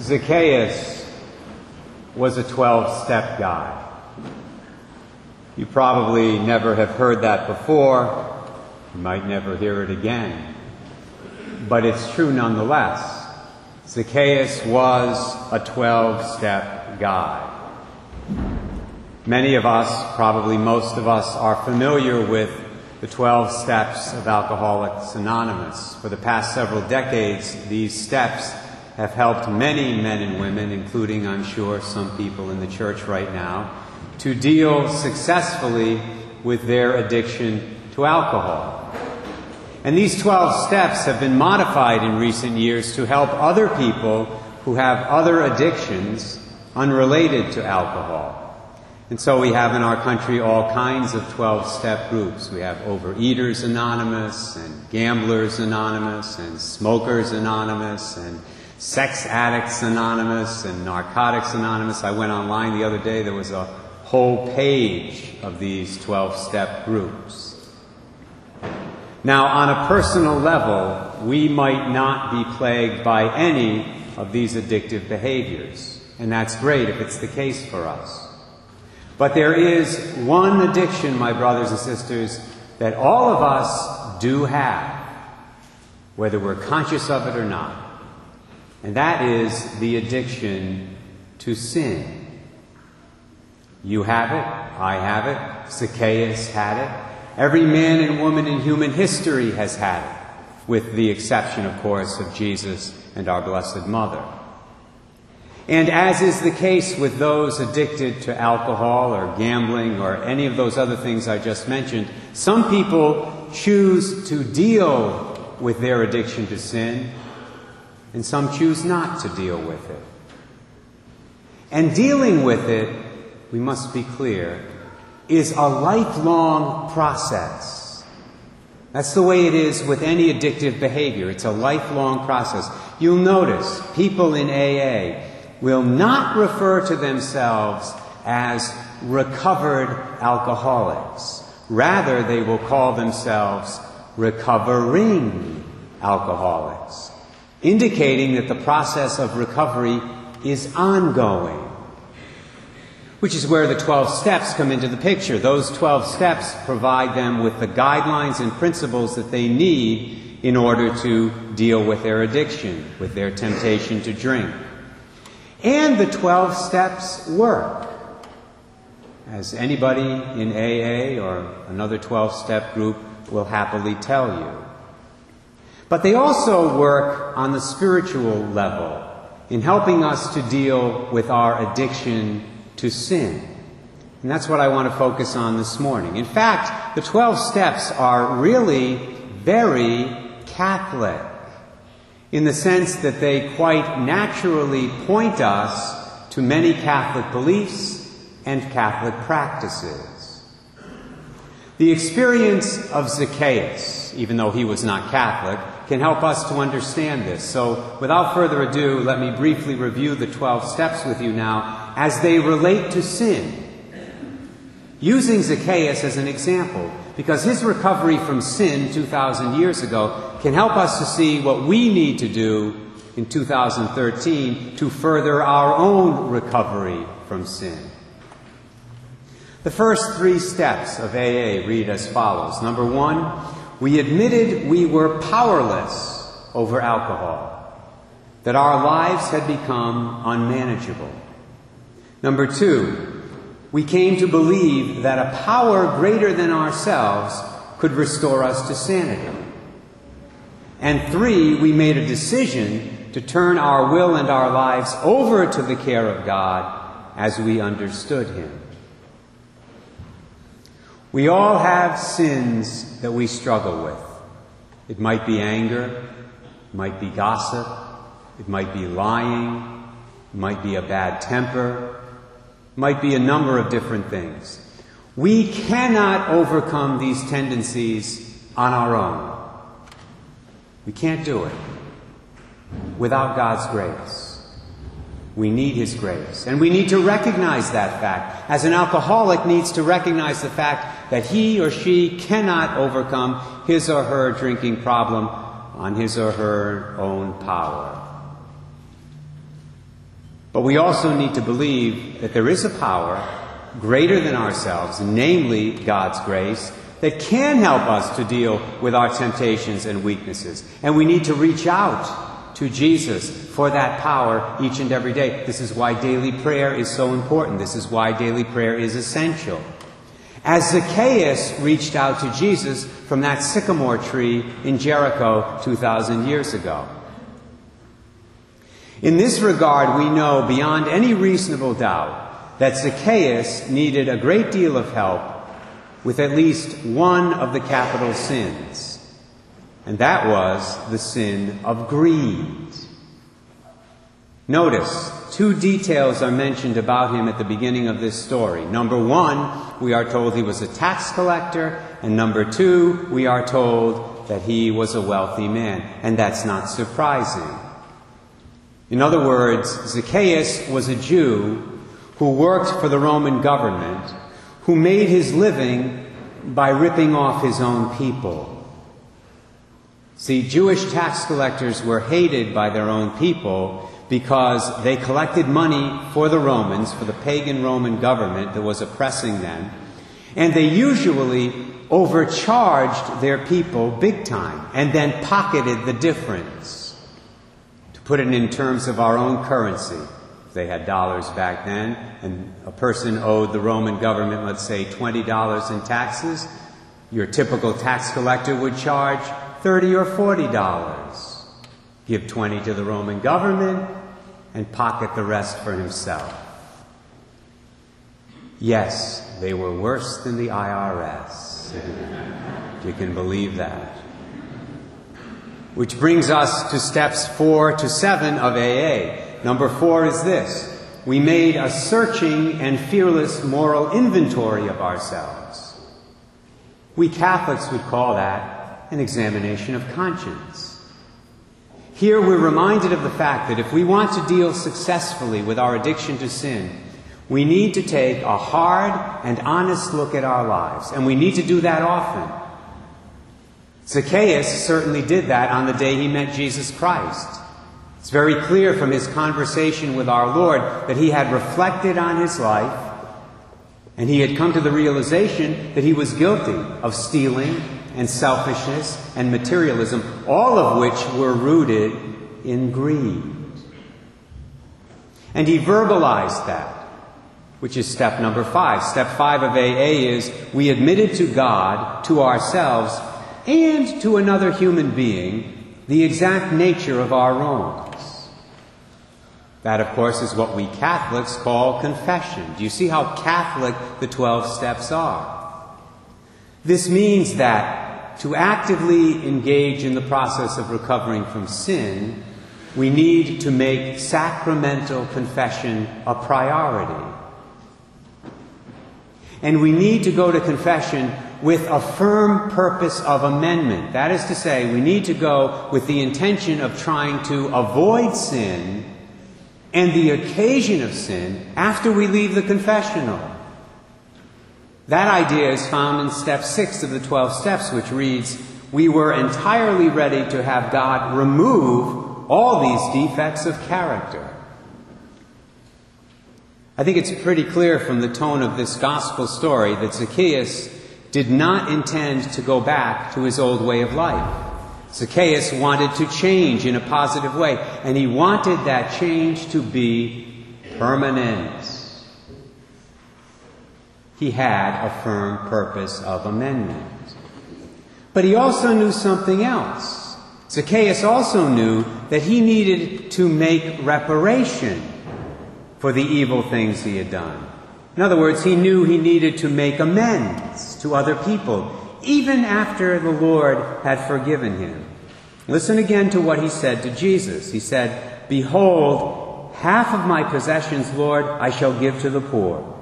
Zacchaeus was a 12 step guy. You probably never have heard that before. You might never hear it again. But it's true nonetheless. Zacchaeus was a 12 step guy. Many of us, probably most of us, are familiar with the 12 steps of Alcoholics Anonymous. For the past several decades, these steps have helped many men and women, including, I'm sure, some people in the church right now, to deal successfully with their addiction to alcohol. And these 12 steps have been modified in recent years to help other people who have other addictions unrelated to alcohol. And so we have in our country all kinds of 12 step groups. We have Overeaters Anonymous, and Gamblers Anonymous, and Smokers Anonymous, and Sex Addicts Anonymous, and Narcotics Anonymous. I went online the other day, there was a whole page of these 12 step groups. Now, on a personal level, we might not be plagued by any of these addictive behaviors. And that's great if it's the case for us. But there is one addiction, my brothers and sisters, that all of us do have, whether we're conscious of it or not. And that is the addiction to sin. You have it, I have it, Zacchaeus had it, every man and woman in human history has had it, with the exception, of course, of Jesus and our Blessed Mother. And as is the case with those addicted to alcohol or gambling or any of those other things I just mentioned, some people choose to deal with their addiction to sin, and some choose not to deal with it. And dealing with it, we must be clear, is a lifelong process. That's the way it is with any addictive behavior. It's a lifelong process. You'll notice people in AA will not refer to themselves as recovered alcoholics. Rather, they will call themselves recovering alcoholics, indicating that the process of recovery is ongoing. Which is where the 12 steps come into the picture. Those 12 steps provide them with the guidelines and principles that they need in order to deal with their addiction, with their temptation to drink. And the 12 steps work. As anybody in AA or another 12 step group will happily tell you. But they also work on the spiritual level in helping us to deal with our addiction to sin. And that's what I want to focus on this morning. In fact, the 12 steps are really very Catholic in the sense that they quite naturally point us to many Catholic beliefs and Catholic practices. The experience of Zacchaeus, even though he was not Catholic, can help us to understand this. So, without further ado, let me briefly review the 12 steps with you now as they relate to sin. Using Zacchaeus as an example, because his recovery from sin 2,000 years ago can help us to see what we need to do in 2013 to further our own recovery from sin. The first three steps of AA read as follows. Number one, we admitted we were powerless over alcohol, that our lives had become unmanageable. Number two, we came to believe that a power greater than ourselves could restore us to sanity. And three, we made a decision to turn our will and our lives over to the care of God as we understood Him. We all have sins that we struggle with. It might be anger, it might be gossip, it might be lying, it might be a bad temper, it might be a number of different things. We cannot overcome these tendencies on our own. We can't do it without God's grace. We need His grace. And we need to recognize that fact. As an alcoholic needs to recognize the fact that he or she cannot overcome his or her drinking problem on his or her own power. But we also need to believe that there is a power greater than ourselves, namely God's grace, that can help us to deal with our temptations and weaknesses. And we need to reach out to Jesus for that power each and every day. This is why daily prayer is so important. This is why daily prayer is essential. As Zacchaeus reached out to Jesus from that sycamore tree in Jericho 2,000 years ago. In this regard, we know beyond any reasonable doubt that Zacchaeus needed a great deal of help with at least one of the capital sins, and that was the sin of greed. Notice, two details are mentioned about him at the beginning of this story. Number one, we are told he was a tax collector, and number two, we are told that he was a wealthy man, and that's not surprising. In other words, Zacchaeus was a Jew who worked for the Roman government, who made his living by ripping off his own people. See, Jewish tax collectors were hated by their own people because they collected money for the Romans, for the pagan Roman government that was oppressing them, and they usually overcharged their people big time and then pocketed the difference. To put it in terms of our own currency. They had dollars back then, and a person owed the Roman government, let's say, $20 in taxes. Your typical tax collector would charge 30 or $40. Give 20 to the Roman government and pocket the rest for himself. Yes, they were worse than the IRS. you can believe that. Which brings us to steps four to seven of AA. Number four is this we made a searching and fearless moral inventory of ourselves. We Catholics would call that an examination of conscience. Here we're reminded of the fact that if we want to deal successfully with our addiction to sin, we need to take a hard and honest look at our lives, and we need to do that often. Zacchaeus certainly did that on the day he met Jesus Christ. It's very clear from his conversation with our Lord that he had reflected on his life and he had come to the realization that he was guilty of stealing and selfishness and materialism, all of which were rooted in greed. And he verbalized that, which is step number five. Step five of AA is we admitted to God, to ourselves, and to another human being the exact nature of our wrongs. That, of course, is what we Catholics call confession. Do you see how Catholic the 12 steps are? This means that to actively engage in the process of recovering from sin, we need to make sacramental confession a priority. And we need to go to confession with a firm purpose of amendment. That is to say, we need to go with the intention of trying to avoid sin and the occasion of sin after we leave the confessional. That idea is found in step six of the 12 steps, which reads, We were entirely ready to have God remove all these defects of character. I think it's pretty clear from the tone of this gospel story that Zacchaeus did not intend to go back to his old way of life. Zacchaeus wanted to change in a positive way, and he wanted that change to be permanent. He had a firm purpose of amendment. But he also knew something else. Zacchaeus also knew that he needed to make reparation for the evil things he had done. In other words, he knew he needed to make amends to other people, even after the Lord had forgiven him. Listen again to what he said to Jesus. He said, Behold, half of my possessions, Lord, I shall give to the poor.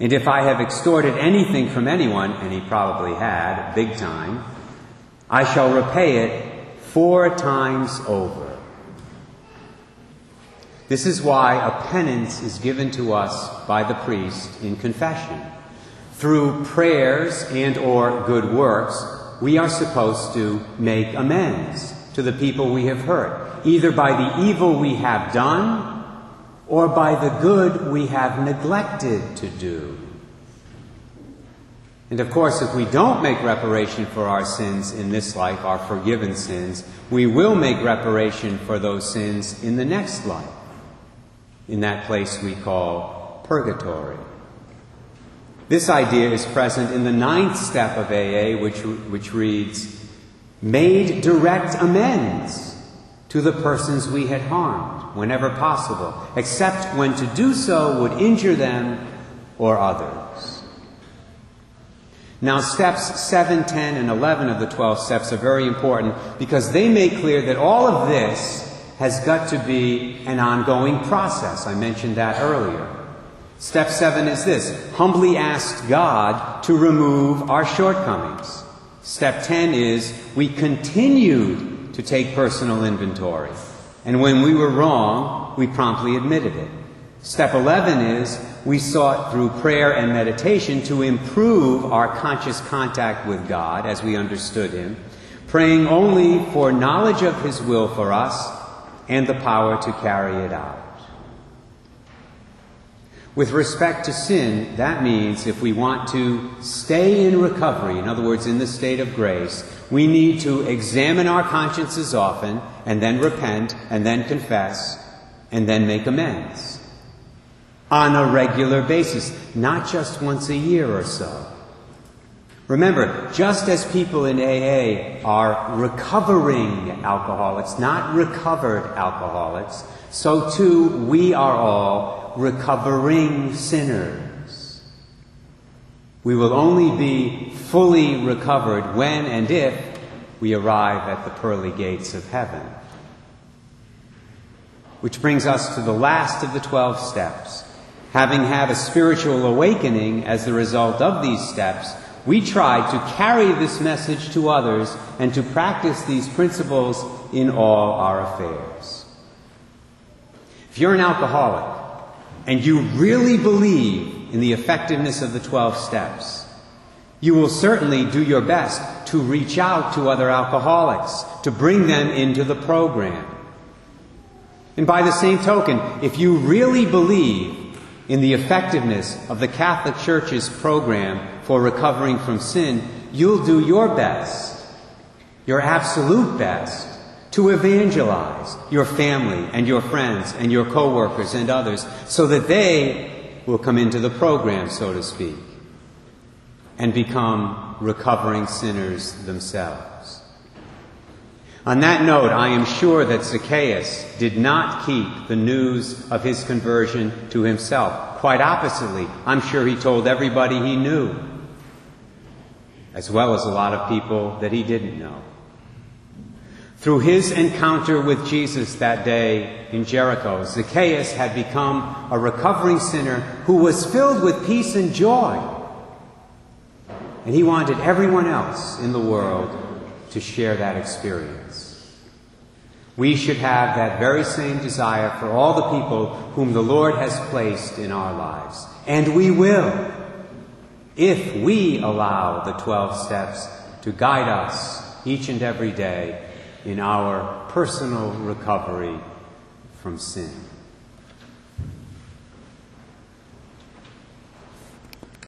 And if I have extorted anything from anyone, and he probably had, big time, I shall repay it four times over. This is why a penance is given to us by the priest in confession. Through prayers and or good works, we are supposed to make amends to the people we have hurt, either by the evil we have done or by the good we have neglected to do. And of course, if we don't make reparation for our sins in this life, our forgiven sins, we will make reparation for those sins in the next life, in that place we call purgatory. This idea is present in the ninth step of AA, which, which reads, made direct amends to the persons we had harmed whenever possible, except when to do so would injure them or others. Now, steps 7, 10, and 11 of the 12 steps are very important because they make clear that all of this has got to be an ongoing process. I mentioned that earlier. Step 7 is this humbly ask God to remove our shortcomings. Step 10 is we continued to take personal inventory. And when we were wrong, we promptly admitted it. Step 11 is we sought through prayer and meditation to improve our conscious contact with God as we understood Him, praying only for knowledge of His will for us and the power to carry it out. With respect to sin, that means if we want to stay in recovery, in other words, in the state of grace, we need to examine our consciences often, and then repent, and then confess, and then make amends. On a regular basis, not just once a year or so. Remember, just as people in AA are recovering alcoholics, not recovered alcoholics, so too we are all recovering sinners. We will only be fully recovered when and if we arrive at the pearly gates of heaven. Which brings us to the last of the 12 steps. Having had a spiritual awakening as the result of these steps, we try to carry this message to others and to practice these principles in all our affairs. If you're an alcoholic, and you really believe in the effectiveness of the 12 steps, you will certainly do your best to reach out to other alcoholics, to bring them into the program. And by the same token, if you really believe in the effectiveness of the Catholic Church's program for recovering from sin, you'll do your best, your absolute best, to evangelize your family and your friends and your coworkers and others so that they will come into the program, so to speak, and become recovering sinners themselves. On that note, I am sure that Zacchaeus did not keep the news of his conversion to himself. Quite oppositely, I'm sure he told everybody he knew, as well as a lot of people that he didn't know. Through his encounter with Jesus that day in Jericho, Zacchaeus had become a recovering sinner who was filled with peace and joy. And he wanted everyone else in the world to share that experience. We should have that very same desire for all the people whom the Lord has placed in our lives. And we will, if we allow the 12 steps to guide us each and every day in our personal recovery from sin.